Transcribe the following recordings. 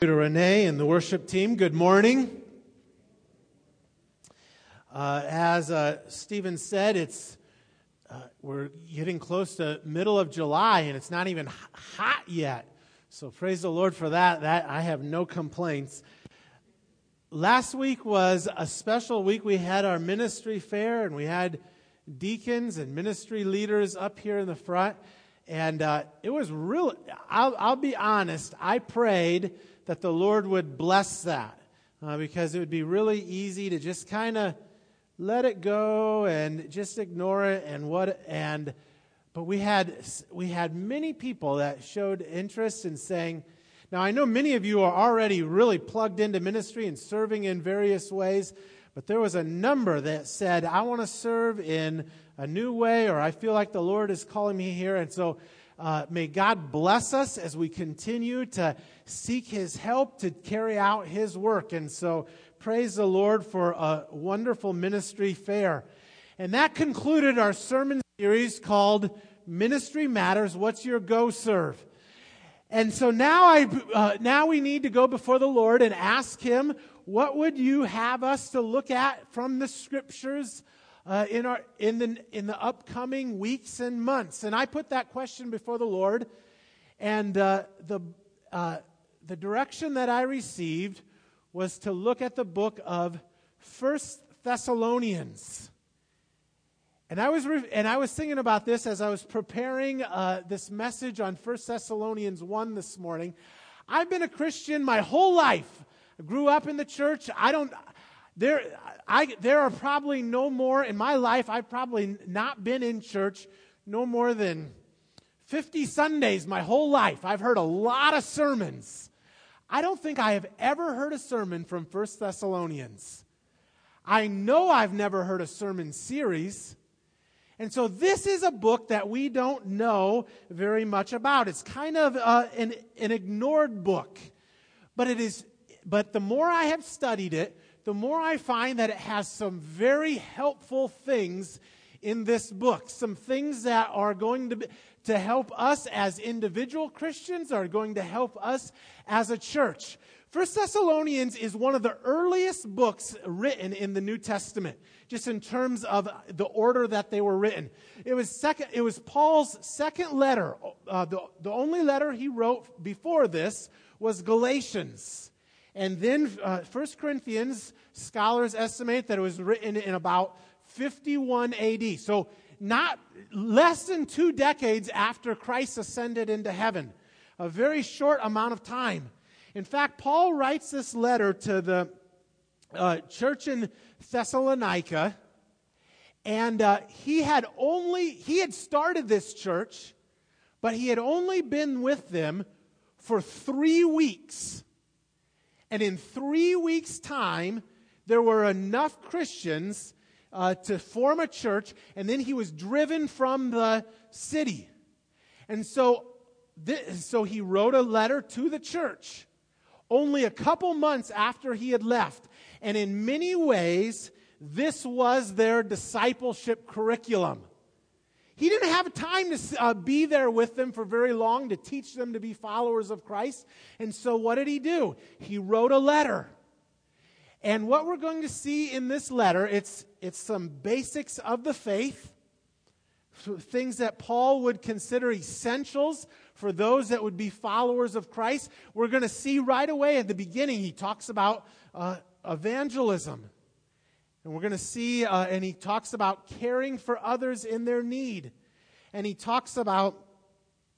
to Renee and the worship team. Good morning. Uh, as uh, Stephen said, it's uh, we're getting close to middle of July and it's not even hot yet. So praise the Lord for that. That I have no complaints. Last week was a special week. We had our ministry fair and we had deacons and ministry leaders up here in the front, and uh, it was really. I'll, I'll be honest. I prayed that the Lord would bless that uh, because it would be really easy to just kind of let it go and just ignore it and what and but we had we had many people that showed interest in saying now i know many of you are already really plugged into ministry and serving in various ways but there was a number that said i want to serve in a new way or i feel like the lord is calling me here and so uh, may God bless us as we continue to seek His help to carry out His work. And so, praise the Lord for a wonderful ministry fair. And that concluded our sermon series called Ministry Matters What's Your Go Serve? And so now, I, uh, now we need to go before the Lord and ask Him, what would you have us to look at from the scriptures uh, in, our, in, the, in the upcoming weeks and months? And I put that question before the Lord, and uh, the, uh, the direction that I received was to look at the book of First Thessalonians. And I was, re- and I was thinking about this as I was preparing uh, this message on First Thessalonians 1 this morning. I've been a Christian my whole life. I grew up in the church. I don't, there, I, there are probably no more in my life, I've probably not been in church no more than 50 Sundays my whole life. I've heard a lot of sermons. I don't think I have ever heard a sermon from First Thessalonians. I know I've never heard a sermon series. And so this is a book that we don't know very much about. It's kind of uh, an, an ignored book. But it is, but the more I have studied it, the more I find that it has some very helpful things in this book. Some things that are going to, be, to help us as individual Christians, are going to help us as a church. First Thessalonians is one of the earliest books written in the New Testament, just in terms of the order that they were written. It was second. It was Paul's second letter. Uh, the, the only letter he wrote before this was Galatians. And then uh, 1 Corinthians, scholars estimate that it was written in about 51 AD. So, not less than two decades after Christ ascended into heaven. A very short amount of time. In fact, Paul writes this letter to the uh, church in Thessalonica, and uh, he had only he had started this church, but he had only been with them for three weeks. And in three weeks' time, there were enough Christians uh, to form a church, and then he was driven from the city. And so, this, so he wrote a letter to the church only a couple months after he had left. And in many ways, this was their discipleship curriculum. He didn't have time to uh, be there with them for very long to teach them to be followers of Christ. And so, what did he do? He wrote a letter. And what we're going to see in this letter, it's, it's some basics of the faith, things that Paul would consider essentials for those that would be followers of Christ. We're going to see right away at the beginning, he talks about uh, evangelism. And we're going to see, uh, and he talks about caring for others in their need. And he talks about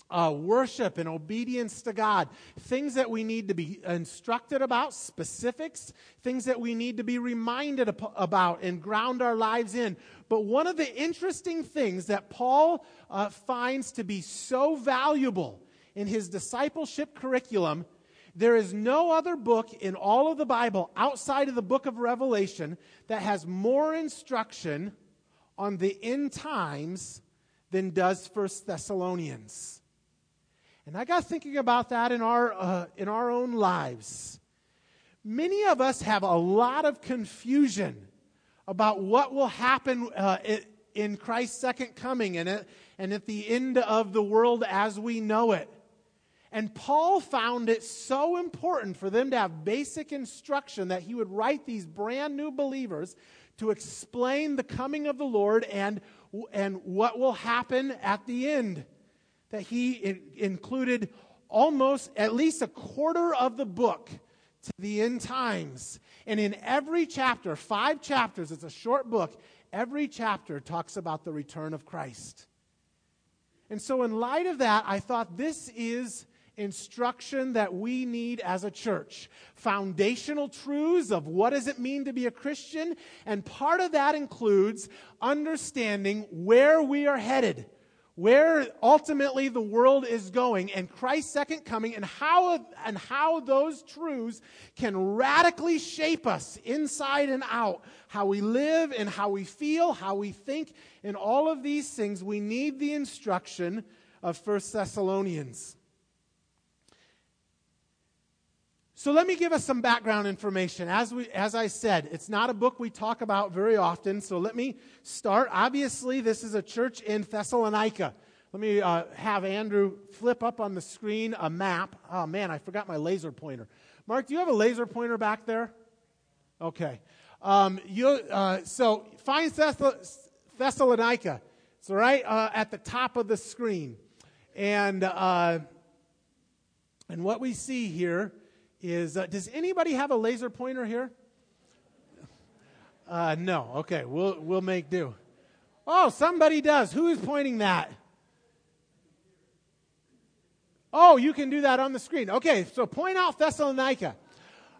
uh, worship and obedience to God, things that we need to be instructed about, specifics, things that we need to be reminded about and ground our lives in. But one of the interesting things that Paul uh, finds to be so valuable in his discipleship curriculum there is no other book in all of the Bible outside of the book of Revelation that has more instruction on the end times than does First Thessalonians. And I got thinking about that in our, uh, in our own lives. Many of us have a lot of confusion about what will happen uh, in Christ's second coming and at, and at the end of the world as we know it. And Paul found it so important for them to have basic instruction that he would write these brand new believers to explain the coming of the Lord and, and what will happen at the end. That he in, included almost at least a quarter of the book to the end times. And in every chapter, five chapters, it's a short book, every chapter talks about the return of Christ. And so, in light of that, I thought this is instruction that we need as a church. Foundational truths of what does it mean to be a Christian. And part of that includes understanding where we are headed, where ultimately the world is going, and Christ's second coming, and how, and how those truths can radically shape us inside and out. How we live and how we feel, how we think, and all of these things, we need the instruction of First Thessalonians. So let me give us some background information. As, we, as I said, it's not a book we talk about very often, so let me start. Obviously, this is a church in Thessalonica. Let me uh, have Andrew flip up on the screen a map. Oh, man, I forgot my laser pointer. Mark, do you have a laser pointer back there? Okay. Um, you, uh, so find Thessalonica. It's right uh, at the top of the screen. And, uh, and what we see here is uh, does anybody have a laser pointer here? Uh, no. Okay, we'll we'll make do. Oh, somebody does. Who is pointing that? Oh, you can do that on the screen. Okay, so point out Thessalonica.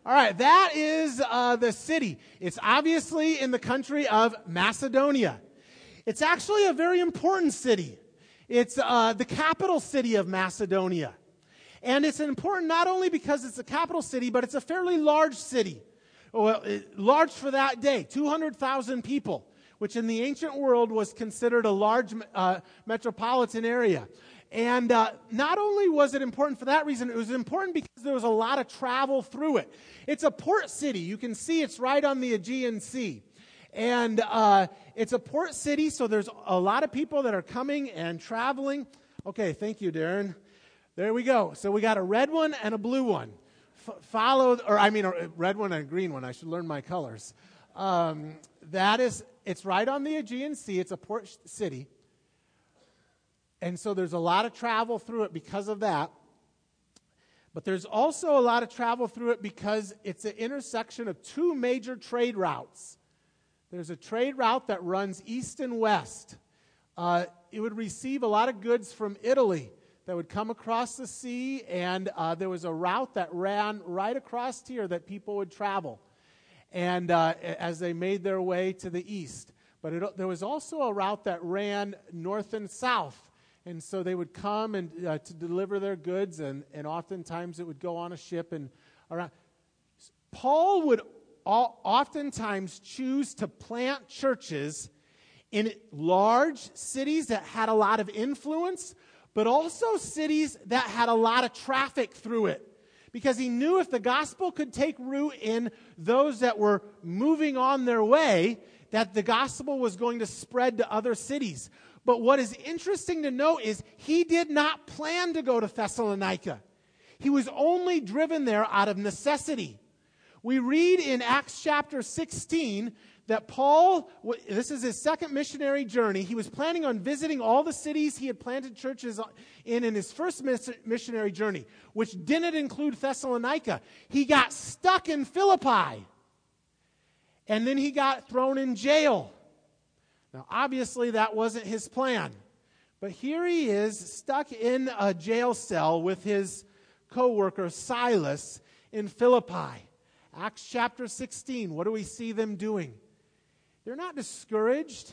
All right, that is uh, the city. It's obviously in the country of Macedonia. It's actually a very important city. It's uh, the capital city of Macedonia. And it's important not only because it's a capital city, but it's a fairly large city. Well, large for that day 200,000 people, which in the ancient world was considered a large uh, metropolitan area. And uh, not only was it important for that reason, it was important because there was a lot of travel through it. It's a port city. You can see it's right on the Aegean Sea. And uh, it's a port city, so there's a lot of people that are coming and traveling. Okay, thank you, Darren. There we go. So we got a red one and a blue one. F- followed, or I mean, a red one and a green one. I should learn my colors. Um, that is, it's right on the Aegean Sea. It's a port city. And so there's a lot of travel through it because of that. But there's also a lot of travel through it because it's an intersection of two major trade routes. There's a trade route that runs east and west. Uh, it would receive a lot of goods from Italy that would come across the sea, and uh, there was a route that ran right across here that people would travel, and uh, as they made their way to the east. But it, there was also a route that ran north and south, and so they would come and uh, to deliver their goods, and, and oftentimes it would go on a ship and around. Paul would all, oftentimes choose to plant churches in large cities that had a lot of influence, but also cities that had a lot of traffic through it. Because he knew if the gospel could take root in those that were moving on their way, that the gospel was going to spread to other cities. But what is interesting to note is he did not plan to go to Thessalonica. He was only driven there out of necessity. We read in Acts chapter 16 that Paul, this is his second missionary journey. He was planning on visiting all the cities he had planted churches in in his first missionary journey, which didn't include Thessalonica. He got stuck in Philippi. And then he got thrown in jail. Now, obviously, that wasn't his plan. But here he is, stuck in a jail cell with his co worker Silas in Philippi. Acts chapter 16, what do we see them doing? They're not discouraged.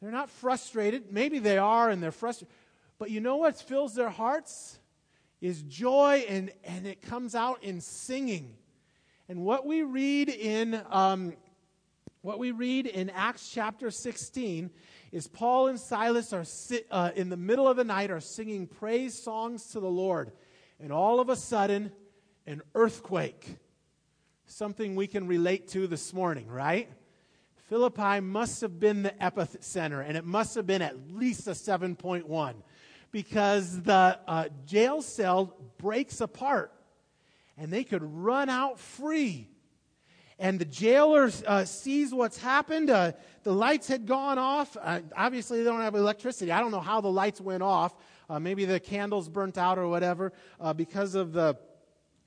They're not frustrated. Maybe they are and they're frustrated. But you know what fills their hearts? Is joy and, and it comes out in singing. And what we read in um, what we read in Acts chapter 16 is Paul and Silas are sit, uh, in the middle of the night are singing praise songs to the Lord. And all of a sudden, an earthquake. Something we can relate to this morning, right? Philippi must have been the epicenter, and it must have been at least a 7.1 because the uh, jail cell breaks apart and they could run out free. And the jailer uh, sees what's happened. Uh, the lights had gone off. Uh, obviously, they don't have electricity. I don't know how the lights went off. Uh, maybe the candles burnt out or whatever uh, because of the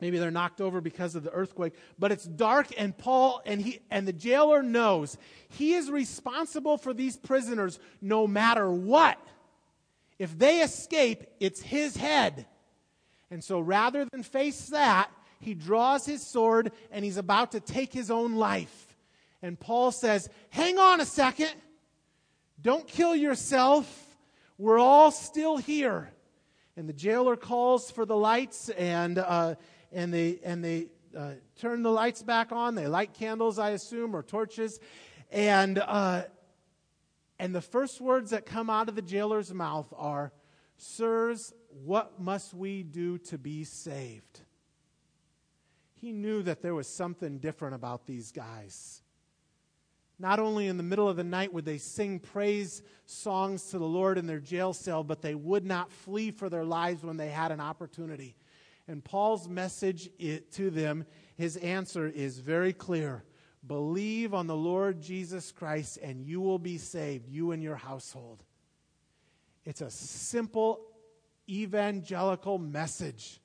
maybe they're knocked over because of the earthquake but it's dark and paul and he and the jailer knows he is responsible for these prisoners no matter what. If they escape it's his head. And so rather than face that he draws his sword and he's about to take his own life. And paul says hang on a second. Don't kill yourself. We're all still here. And the jailer calls for the lights and uh, and they and they uh, turn the lights back on. They light candles, I assume, or torches, and uh, and the first words that come out of the jailer's mouth are, "Sirs, what must we do to be saved?" He knew that there was something different about these guys. Not only in the middle of the night would they sing praise songs to the Lord in their jail cell, but they would not flee for their lives when they had an opportunity. And Paul's message to them, his answer is very clear Believe on the Lord Jesus Christ, and you will be saved, you and your household. It's a simple evangelical message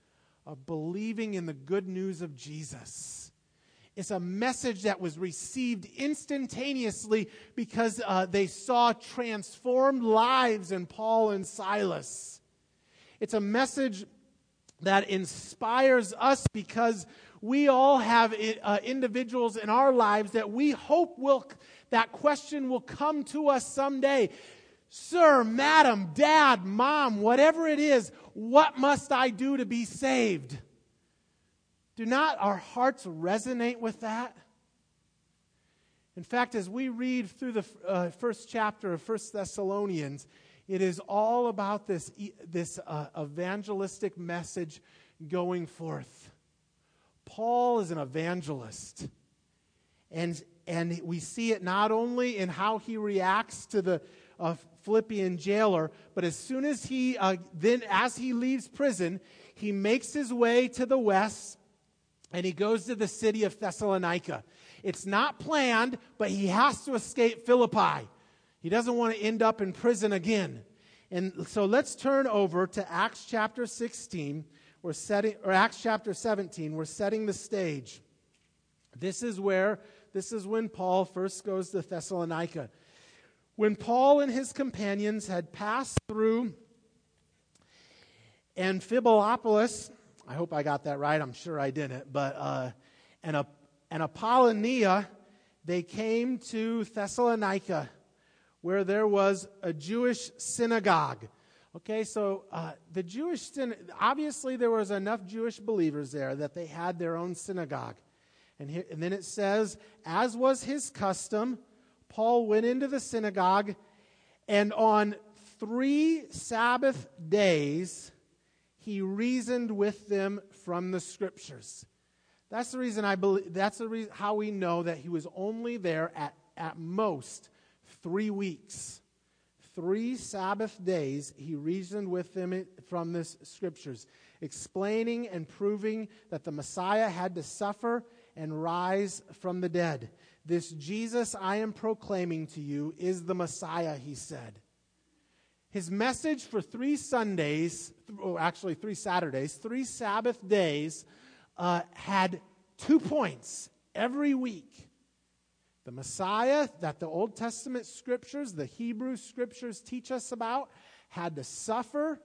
of believing in the good news of Jesus. It's a message that was received instantaneously because uh, they saw transformed lives in Paul and Silas. It's a message that inspires us because we all have uh, individuals in our lives that we hope will that question will come to us someday. Sir madam dad mom whatever it is what must i do to be saved? Do not our hearts resonate with that? In fact as we read through the uh, first chapter of first thessalonians it is all about this, this uh, evangelistic message going forth. Paul is an evangelist. And, and we see it not only in how he reacts to the uh, Philippian jailer, but as soon as he, uh, then as he leaves prison, he makes his way to the west and he goes to the city of Thessalonica. It's not planned, but he has to escape Philippi. He doesn't want to end up in prison again. And so let's turn over to Acts chapter 16. We're setting, or Acts chapter 17. We're setting the stage. This is where, this is when Paul first goes to Thessalonica. When Paul and his companions had passed through Amphipolis, I hope I got that right. I'm sure I didn't. But uh, and, and Apollonia, they came to Thessalonica where there was a Jewish synagogue. Okay, so uh, the Jewish, obviously there was enough Jewish believers there that they had their own synagogue. And, and then it says, as was his custom, Paul went into the synagogue, and on three Sabbath days, he reasoned with them from the scriptures. That's the reason I believe, that's the reason, how we know that he was only there at, at most three weeks, three Sabbath days, he reasoned with them from the scriptures, explaining and proving that the Messiah had to suffer and rise from the dead. This Jesus I am proclaiming to you is the Messiah, he said. His message for three Sundays, oh, actually three Saturdays, three Sabbath days, uh, had two points every week. The Messiah that the Old Testament scriptures, the Hebrew scriptures teach us about, had to suffer,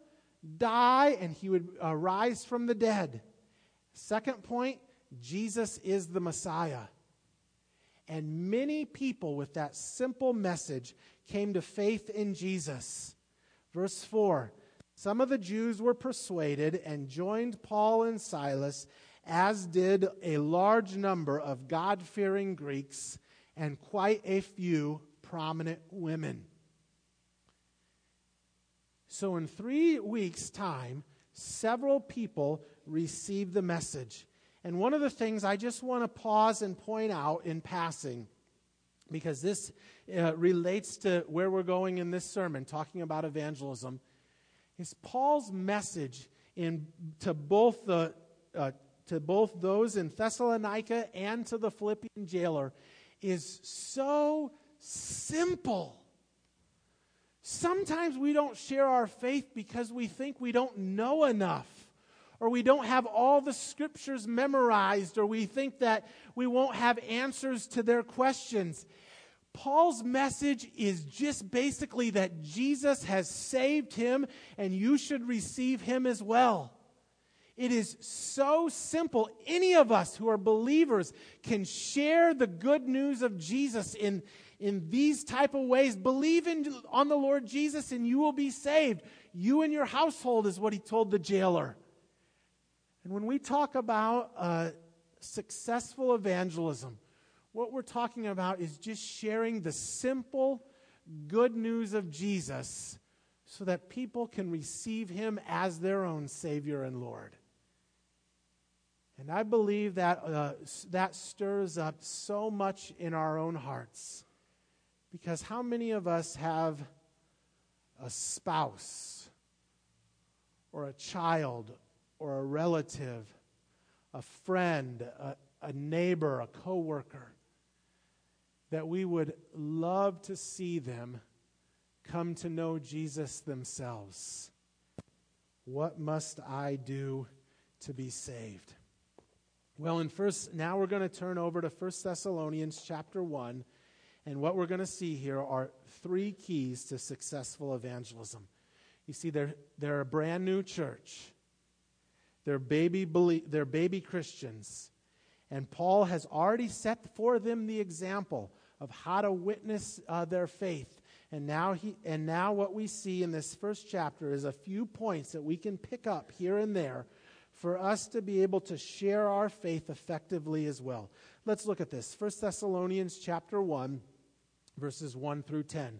die, and he would uh, rise from the dead. Second point Jesus is the Messiah. And many people with that simple message came to faith in Jesus. Verse 4 Some of the Jews were persuaded and joined Paul and Silas, as did a large number of God fearing Greeks and quite a few prominent women. So, in three weeks' time, several people received the message. And one of the things I just want to pause and point out in passing, because this uh, relates to where we're going in this sermon, talking about evangelism, is Paul's message in, to, both the, uh, to both those in Thessalonica and to the Philippian jailer is so simple. Sometimes we don't share our faith because we think we don't know enough, or we don't have all the scriptures memorized, or we think that we won't have answers to their questions. Paul's message is just basically that Jesus has saved him and you should receive him as well. It is so simple. Any of us who are believers can share the good news of Jesus in, in these type of ways. Believe in, on the Lord Jesus and you will be saved. You and your household is what he told the jailer. And when we talk about uh, successful evangelism, what we're talking about is just sharing the simple good news of Jesus so that people can receive him as their own Savior and Lord. And I believe that uh, that stirs up so much in our own hearts. Because how many of us have a spouse or a child or a relative, a friend, a, a neighbor, a coworker that we would love to see them come to know Jesus themselves? What must I do to be saved? Well, in first now we're going to turn over to 1 Thessalonians chapter 1 and what we're going to see here are three keys to successful evangelism. You see, they're, they're a brand new church. They're baby, they're baby Christians. And Paul has already set for them the example of how to witness uh, their faith. And now, he, and now, what we see in this first chapter is a few points that we can pick up here and there for us to be able to share our faith effectively as well. Let's look at this. 1 Thessalonians chapter 1 verses 1 through 10.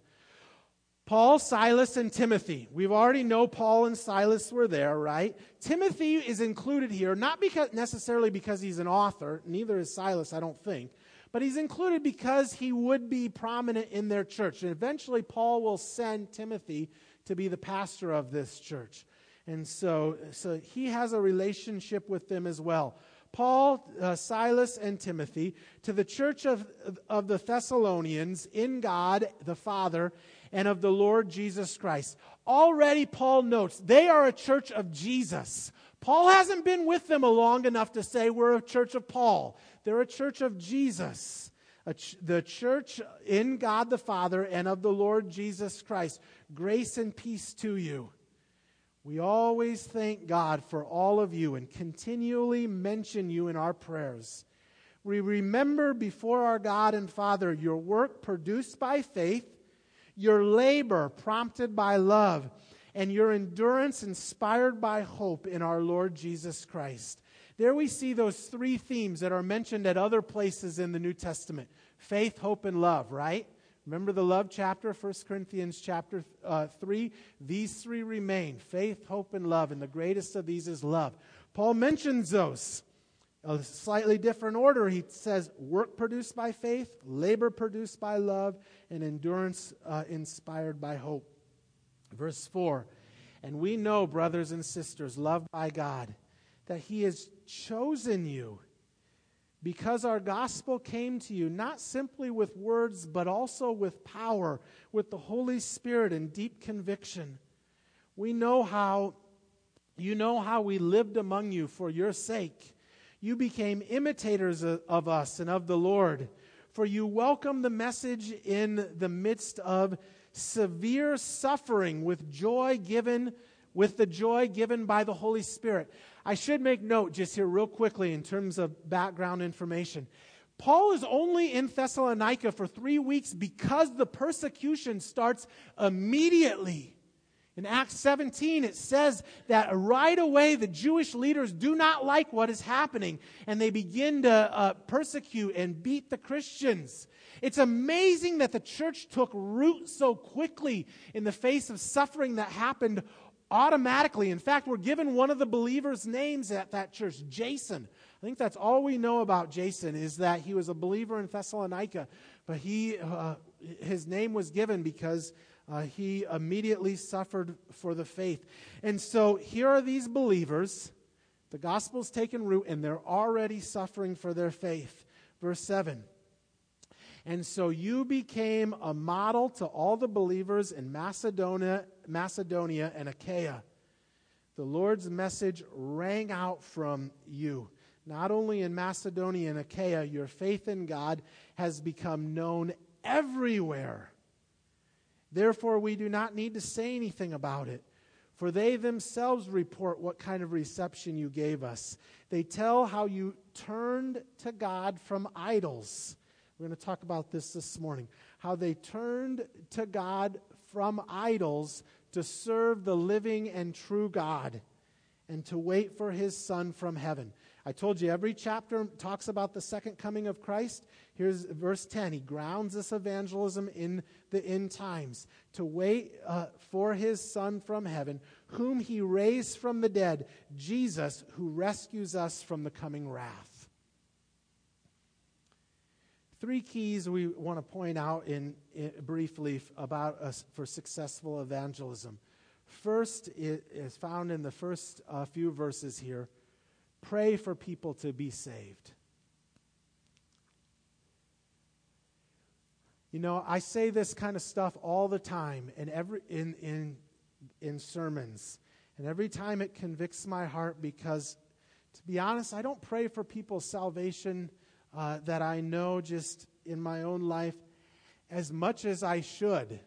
Paul, Silas, and Timothy. We've already know Paul and Silas were there, right? Timothy is included here, not because necessarily because he's an author, neither is Silas, I don't think, but he's included because he would be prominent in their church. And eventually Paul will send Timothy to be the pastor of this church. And so, so he has a relationship with them as well. Paul, uh, Silas, and Timothy to the church of, of the Thessalonians in God the Father and of the Lord Jesus Christ. Already, Paul notes they are a church of Jesus. Paul hasn't been with them long enough to say we're a church of Paul. They're a church of Jesus, ch- the church in God the Father and of the Lord Jesus Christ. Grace and peace to you. We always thank God for all of you and continually mention you in our prayers. We remember before our God and Father your work produced by faith, your labor prompted by love, and your endurance inspired by hope in our Lord Jesus Christ. There we see those three themes that are mentioned at other places in the New Testament faith, hope, and love, right? Remember the love chapter, 1 Corinthians chapter uh, 3? These three remain faith, hope, and love. And the greatest of these is love. Paul mentions those. A slightly different order. He says, work produced by faith, labor produced by love, and endurance uh, inspired by hope. Verse 4 And we know, brothers and sisters, loved by God, that He has chosen you because our gospel came to you not simply with words, but also with power, with the Holy Spirit and deep conviction. We know how, you know how we lived among you for your sake. You became imitators of us and of the Lord, for you welcomed the message in the midst of severe suffering with joy given with the joy given by the Holy Spirit. I should make note just here, real quickly, in terms of background information. Paul is only in Thessalonica for three weeks because the persecution starts immediately. In Acts 17, it says that right away the Jewish leaders do not like what is happening and they begin to uh, persecute and beat the Christians. It's amazing that the church took root so quickly in the face of suffering that happened automatically. In fact, we're given one of the believers' names at that church, Jason. I think that's all we know about Jason is that he was a believer in Thessalonica, but he, uh, his name was given because uh, he immediately suffered for the faith. And so here are these believers. The gospel's taken root, and they're already suffering for their faith. Verse 7. And so you became a model to all the believers in Macedonia, Macedonia and Achaia. The Lord's message rang out from you. Not only in Macedonia and Achaia, your faith in God has become known everywhere. Therefore, we do not need to say anything about it, for they themselves report what kind of reception you gave us. They tell how you turned to God from idols. We're going to talk about this this morning. How they turned to God from idols to serve the living and true God and to wait for his Son from heaven. I told you every chapter talks about the second coming of Christ. Here's verse 10. He grounds this evangelism in the end times to wait uh, for his Son from heaven, whom he raised from the dead, Jesus, who rescues us from the coming wrath. Three keys we want to point out in, in briefly about us for successful evangelism. First is found in the first uh, few verses here pray for people to be saved. You know, I say this kind of stuff all the time in, every, in, in, in sermons. And every time it convicts my heart because, to be honest, I don't pray for people's salvation uh, that I know just in my own life as much as I should.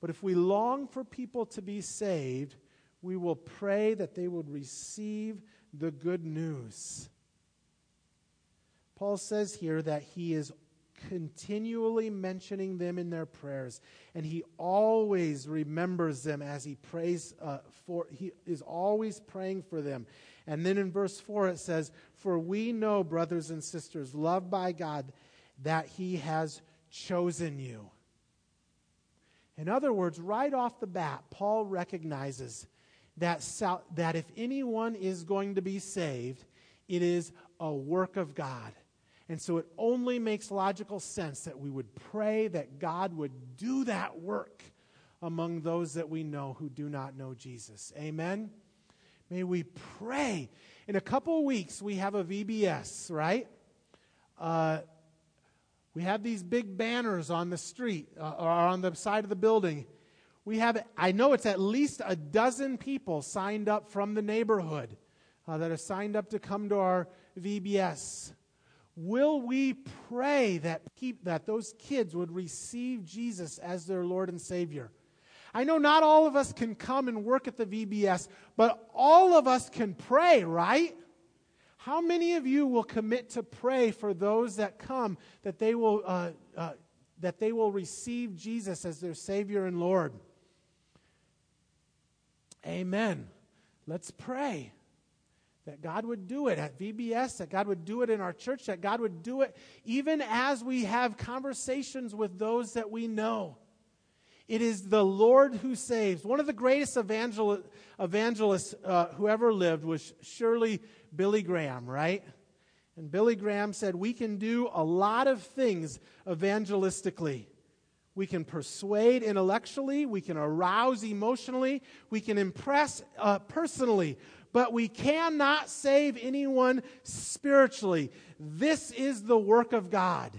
But if we long for people to be saved, we will pray that they would receive the good news. Paul says here that he is continually mentioning them in their prayers, and he always remembers them as he prays uh, for. He is always praying for them. And then in verse four it says, "For we know, brothers and sisters, loved by God, that He has chosen you." In other words, right off the bat, Paul recognizes that, sal- that if anyone is going to be saved, it is a work of God. And so it only makes logical sense that we would pray that God would do that work among those that we know who do not know Jesus. Amen? May we pray. In a couple of weeks, we have a VBS, right? Uh, we have these big banners on the street uh, or on the side of the building we have, I know it's at least a dozen people signed up from the neighborhood uh, that are signed up to come to our VBS. Will we pray that, keep, that those kids would receive Jesus as their Lord and Savior? I know not all of us can come and work at the VBS, but all of us can pray, right? How many of you will commit to pray for those that come that they will, uh, uh, that they will receive Jesus as their Savior and Lord? Amen. Let's pray that God would do it at VBS, that God would do it in our church, that God would do it even as we have conversations with those that we know. It is the Lord who saves. One of the greatest evangel- evangelists uh, who ever lived was surely Billy Graham, right? And Billy Graham said, We can do a lot of things evangelistically. We can persuade intellectually, we can arouse emotionally, we can impress uh, personally, but we cannot save anyone spiritually. This is the work of God.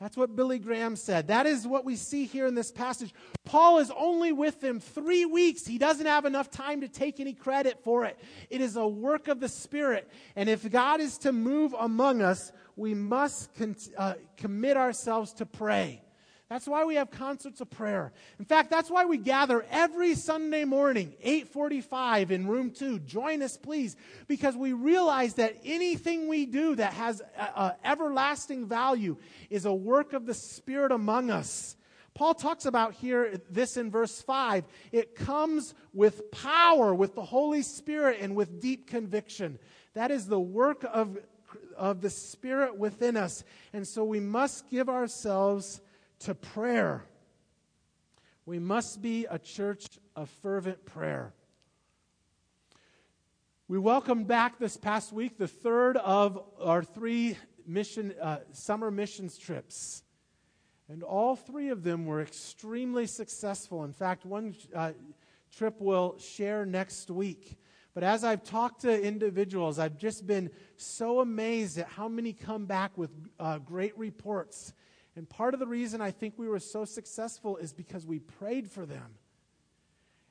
That's what Billy Graham said. That is what we see here in this passage. Paul is only with them three weeks. He doesn't have enough time to take any credit for it. It is a work of the Spirit. And if God is to move among us, we must con- uh, commit ourselves to pray. That's why we have concerts of prayer. In fact, that's why we gather every Sunday morning, 8:45 in room 2. Join us please because we realize that anything we do that has a, a everlasting value is a work of the Spirit among us. Paul talks about here this in verse 5. It comes with power, with the Holy Spirit, and with deep conviction. That is the work of, of the Spirit within us. And so we must give ourselves to prayer. We must be a church of fervent prayer. We welcomed back this past week the third of our three mission, uh, summer missions trips. And all three of them were extremely successful. In fact, one uh, trip will share next week. But as I've talked to individuals, I've just been so amazed at how many come back with uh, great reports. And part of the reason I think we were so successful is because we prayed for them.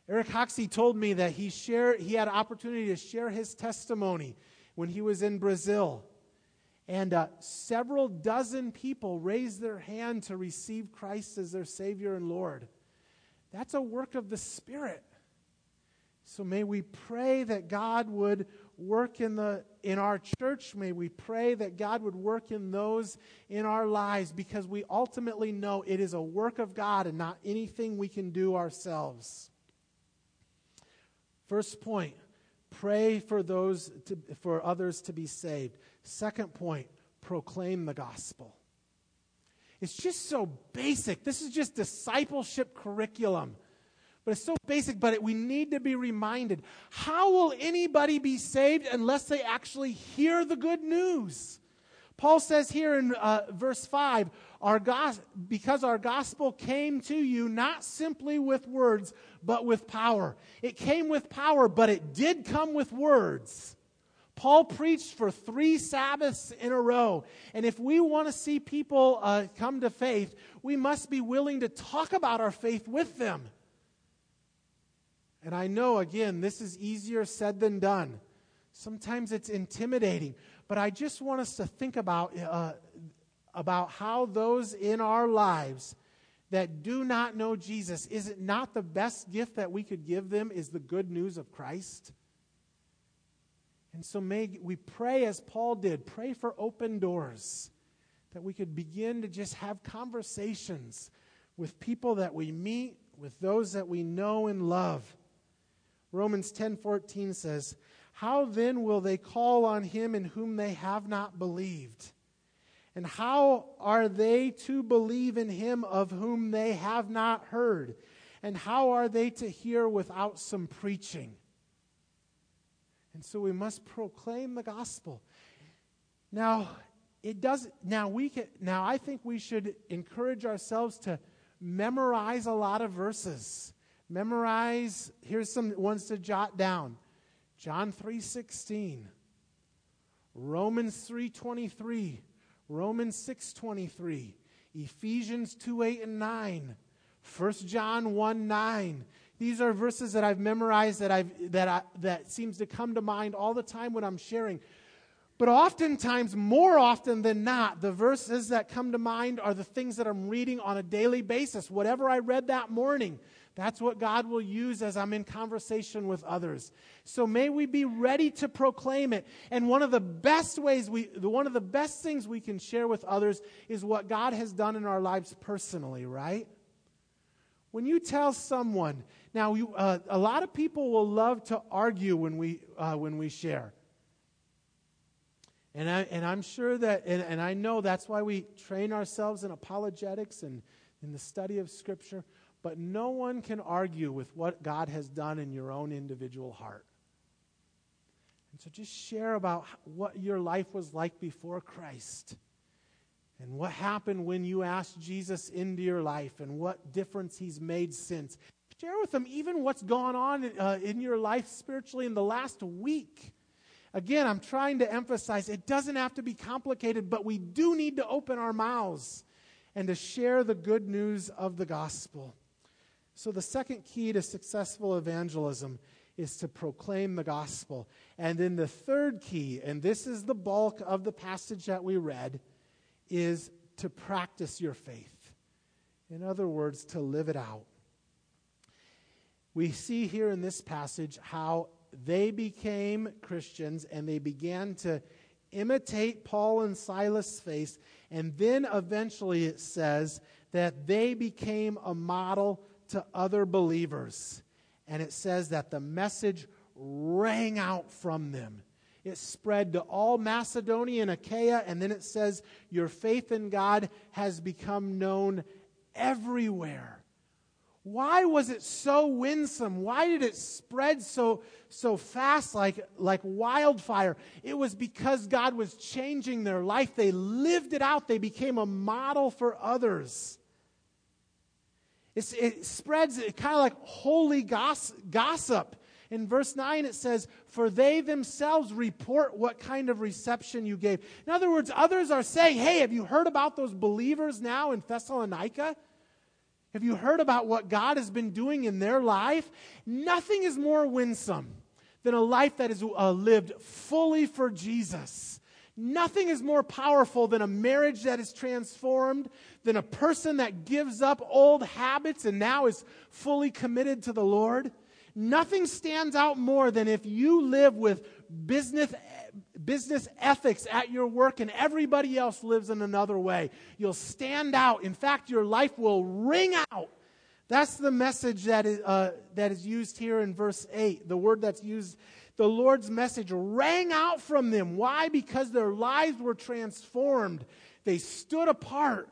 Eric Hoxie told me that he, shared, he had opportunity to share his testimony when he was in Brazil. And uh, several dozen people raised their hand to receive Christ as their Savior and Lord. That's a work of the Spirit. So may we pray that God would work in, the, in our church. May we pray that God would work in those in our lives because we ultimately know it is a work of God and not anything we can do ourselves. First point pray for those to, for others to be saved. Second point proclaim the gospel. It's just so basic. This is just discipleship curriculum. But it's so basic, but it, we need to be reminded. How will anybody be saved unless they actually hear the good news? Paul says here in uh, verse 5 our gos- because our gospel came to you not simply with words, but with power. It came with power, but it did come with words. Paul preached for three Sabbaths in a row. And if we want to see people uh, come to faith, we must be willing to talk about our faith with them. And I know, again, this is easier said than done. Sometimes it's intimidating. But I just want us to think about, uh, about how those in our lives that do not know Jesus, is it not the best gift that we could give them is the good news of Christ? And so may we pray as Paul did, pray for open doors, that we could begin to just have conversations with people that we meet, with those that we know and love. Romans 10:14 says, "How then will they call on him in whom they have not believed? And how are they to believe in him of whom they have not heard? And how are they to hear without some preaching?" And so we must proclaim the gospel. Now, it does now we can now I think we should encourage ourselves to memorize a lot of verses. Memorize, here's some ones to jot down. John 3:16. Romans 3:23, Romans 6:23, Ephesians 2 8 and 9, 1 John 1 9, these are verses that I've memorized that, I've, that, I, that seems to come to mind all the time when I'm sharing. But oftentimes, more often than not, the verses that come to mind are the things that I'm reading on a daily basis. Whatever I read that morning, that's what God will use as I'm in conversation with others. So may we be ready to proclaim it. And one of the best ways we, one of the best things we can share with others is what God has done in our lives personally, right? When you tell someone, now you, uh, a lot of people will love to argue when we, uh, when we share. And, I, and I'm sure that, and, and I know that's why we train ourselves in apologetics and in the study of Scripture. But no one can argue with what God has done in your own individual heart. And so just share about what your life was like before Christ. And what happened when you asked Jesus into your life and what difference he's made since. Share with them even what's gone on uh, in your life spiritually in the last week. Again, I'm trying to emphasize it doesn't have to be complicated, but we do need to open our mouths and to share the good news of the gospel. So, the second key to successful evangelism is to proclaim the gospel. And then the third key, and this is the bulk of the passage that we read, is to practice your faith. In other words, to live it out. We see here in this passage how they became Christians and they began to imitate Paul and Silas' faith. And then eventually it says that they became a model to other believers. And it says that the message rang out from them. It spread to all Macedonia and Achaia, and then it says, Your faith in God has become known everywhere. Why was it so winsome? Why did it spread so, so fast like, like wildfire? It was because God was changing their life. They lived it out, they became a model for others. It's, it spreads kind of like holy gossip. In verse 9, it says, For they themselves report what kind of reception you gave. In other words, others are saying, Hey, have you heard about those believers now in Thessalonica? Have you heard about what God has been doing in their life? Nothing is more winsome than a life that is uh, lived fully for Jesus. Nothing is more powerful than a marriage that is transformed, than a person that gives up old habits and now is fully committed to the Lord. Nothing stands out more than if you live with business, business ethics at your work and everybody else lives in another way. You'll stand out. In fact, your life will ring out. That's the message that is, uh, that is used here in verse 8. The word that's used, the Lord's message rang out from them. Why? Because their lives were transformed, they stood apart.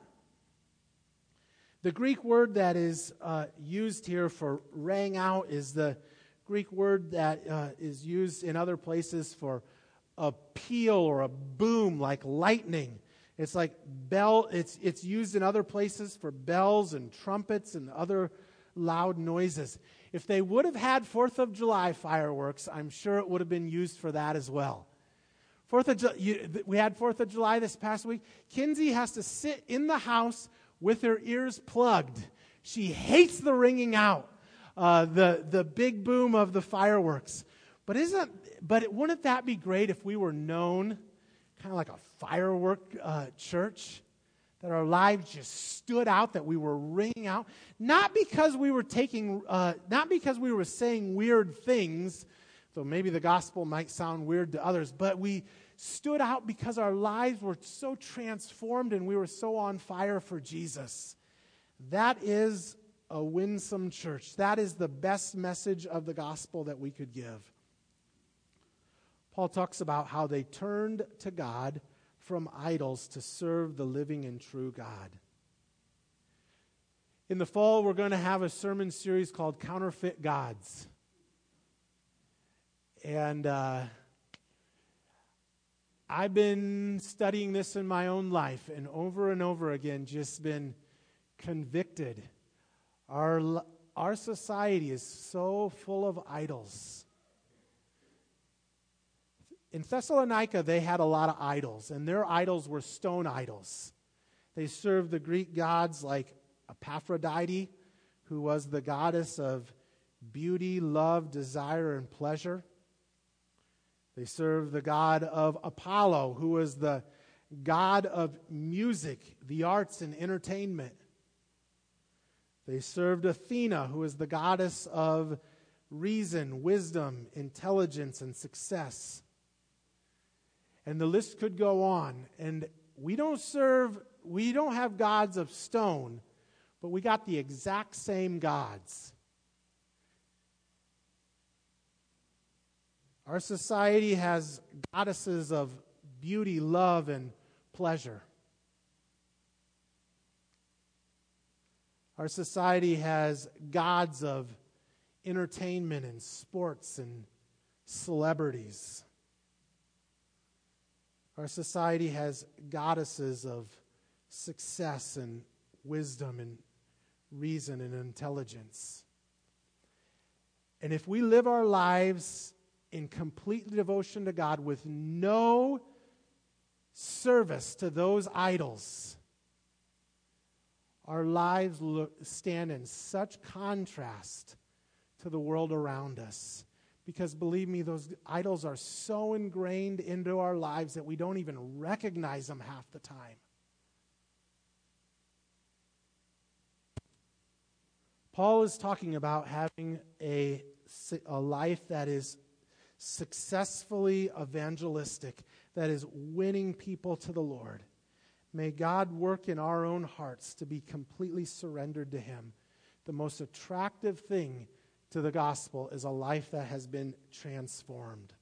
The Greek word that is uh, used here for rang out is the Greek word that uh, is used in other places for a peal or a boom like lightning. It's like bell, it's, it's used in other places for bells and trumpets and other loud noises. If they would have had Fourth of July fireworks, I'm sure it would have been used for that as well. Fourth of Ju- we had Fourth of July this past week. Kinsey has to sit in the house with her ears plugged. She hates the ringing out, uh, the, the big boom of the fireworks. But isn't but wouldn't that be great if we were known kind of like a firework uh, church? That our lives just stood out, that we were ringing out, not because we were taking, uh, not because we were saying weird things, though maybe the gospel might sound weird to others, but we stood out because our lives were so transformed and we were so on fire for Jesus. That is a winsome church. That is the best message of the gospel that we could give. Paul talks about how they turned to God from idols to serve the living and true God. In the fall, we're going to have a sermon series called Counterfeit Gods. And uh, I've been studying this in my own life and over and over again just been convicted. Our, our society is so full of idols. In Thessalonica, they had a lot of idols, and their idols were stone idols. They served the Greek gods like Aphrodite, who was the goddess of beauty, love, desire, and pleasure. They served the god of Apollo, who was the god of music, the arts, and entertainment. They served Athena, who is the goddess of reason, wisdom, intelligence, and success. And the list could go on. And we don't serve, we don't have gods of stone, but we got the exact same gods. Our society has goddesses of beauty, love, and pleasure. Our society has gods of entertainment and sports and celebrities. Our society has goddesses of success and wisdom and reason and intelligence. And if we live our lives in complete devotion to God with no service to those idols, our lives look, stand in such contrast to the world around us. Because believe me, those idols are so ingrained into our lives that we don't even recognize them half the time. Paul is talking about having a, a life that is successfully evangelistic, that is winning people to the Lord. May God work in our own hearts to be completely surrendered to Him. The most attractive thing to the gospel is a life that has been transformed.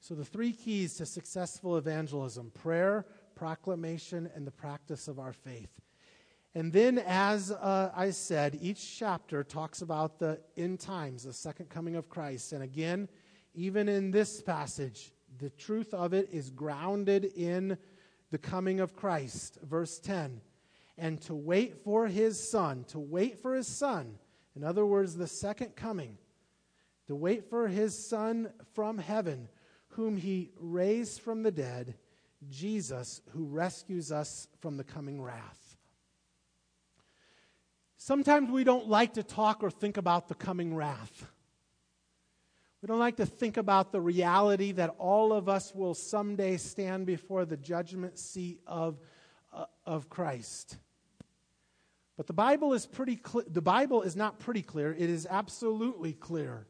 So, the three keys to successful evangelism prayer, proclamation, and the practice of our faith. And then, as uh, I said, each chapter talks about the end times, the second coming of Christ. And again, even in this passage, the truth of it is grounded in the coming of Christ. Verse 10 and to wait for his son, to wait for his son, in other words, the second coming, to wait for his son from heaven, whom he raised from the dead, Jesus, who rescues us from the coming wrath. Sometimes we don't like to talk or think about the coming wrath. We don't like to think about the reality that all of us will someday stand before the judgment seat of, uh, of Christ. But the Bible is pretty clear. The Bible is not pretty clear, it is absolutely clear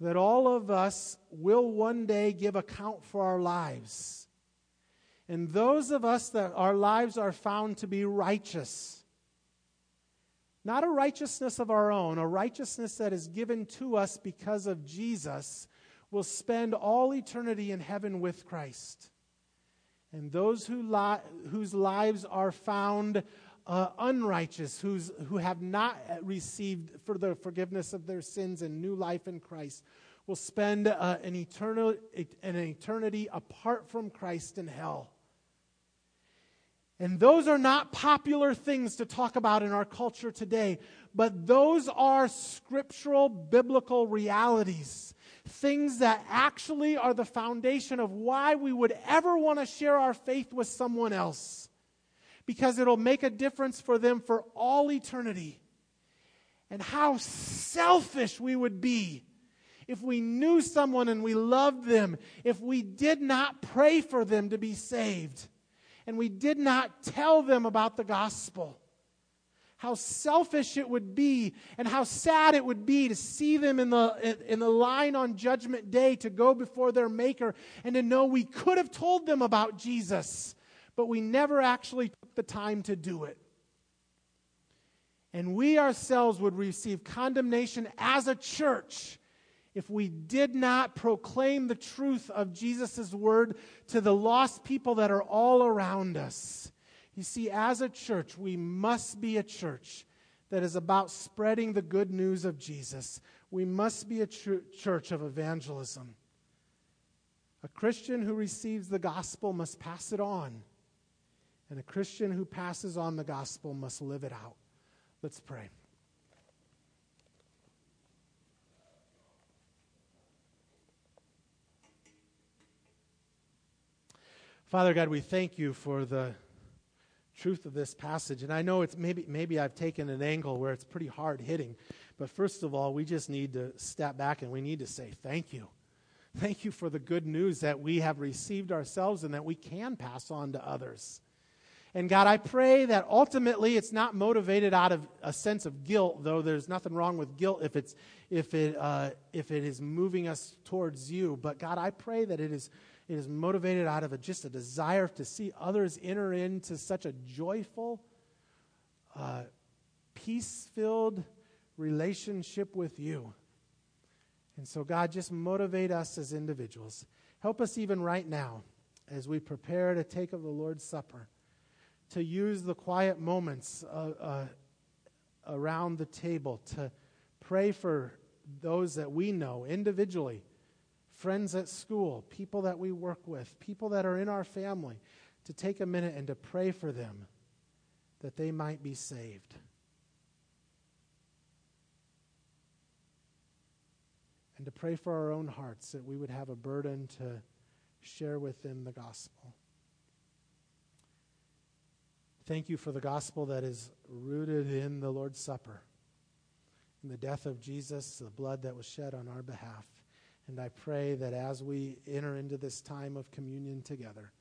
that all of us will one day give account for our lives. And those of us that our lives are found to be righteous, not a righteousness of our own, a righteousness that is given to us because of Jesus, will spend all eternity in heaven with Christ. And those who li- whose lives are found uh, unrighteous, who's, who have not received for the forgiveness of their sins and new life in Christ, will spend uh, an, eternal, an eternity apart from Christ in hell. And those are not popular things to talk about in our culture today, but those are scriptural, biblical realities. Things that actually are the foundation of why we would ever want to share our faith with someone else because it'll make a difference for them for all eternity. And how selfish we would be if we knew someone and we loved them, if we did not pray for them to be saved, and we did not tell them about the gospel. How selfish it would be, and how sad it would be to see them in the, in the line on Judgment Day to go before their Maker and to know we could have told them about Jesus but we never actually took the time to do it. And we ourselves would receive condemnation as a church if we did not proclaim the truth of Jesus' word to the lost people that are all around us. You see, as a church, we must be a church that is about spreading the good news of Jesus. We must be a ch- church of evangelism. A Christian who receives the gospel must pass it on. And a Christian who passes on the gospel must live it out. Let's pray. Father God, we thank you for the truth of this passage. And I know it's maybe maybe I've taken an angle where it's pretty hard hitting. But first of all, we just need to step back and we need to say thank you. Thank you for the good news that we have received ourselves and that we can pass on to others. And God, I pray that ultimately it's not motivated out of a sense of guilt, though there's nothing wrong with guilt if, it's, if, it, uh, if it is moving us towards you. But God, I pray that it is, it is motivated out of a, just a desire to see others enter into such a joyful, uh, peace filled relationship with you. And so, God, just motivate us as individuals. Help us even right now as we prepare to take of the Lord's Supper to use the quiet moments uh, uh, around the table to pray for those that we know individually, friends at school, people that we work with, people that are in our family, to take a minute and to pray for them that they might be saved. And to pray for our own hearts that we would have a burden to share with them the gospel. Thank you for the gospel that is rooted in the Lord's Supper, in the death of Jesus, the blood that was shed on our behalf. And I pray that as we enter into this time of communion together,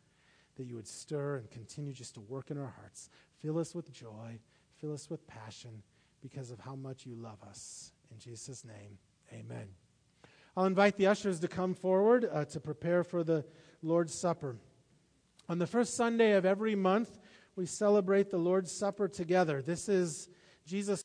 that you would stir and continue just to work in our hearts. Fill us with joy, fill us with passion because of how much you love us. In Jesus' name, amen. I'll invite the ushers to come forward uh, to prepare for the Lord's Supper. On the first Sunday of every month, we celebrate the Lord's Supper together. This is Jesus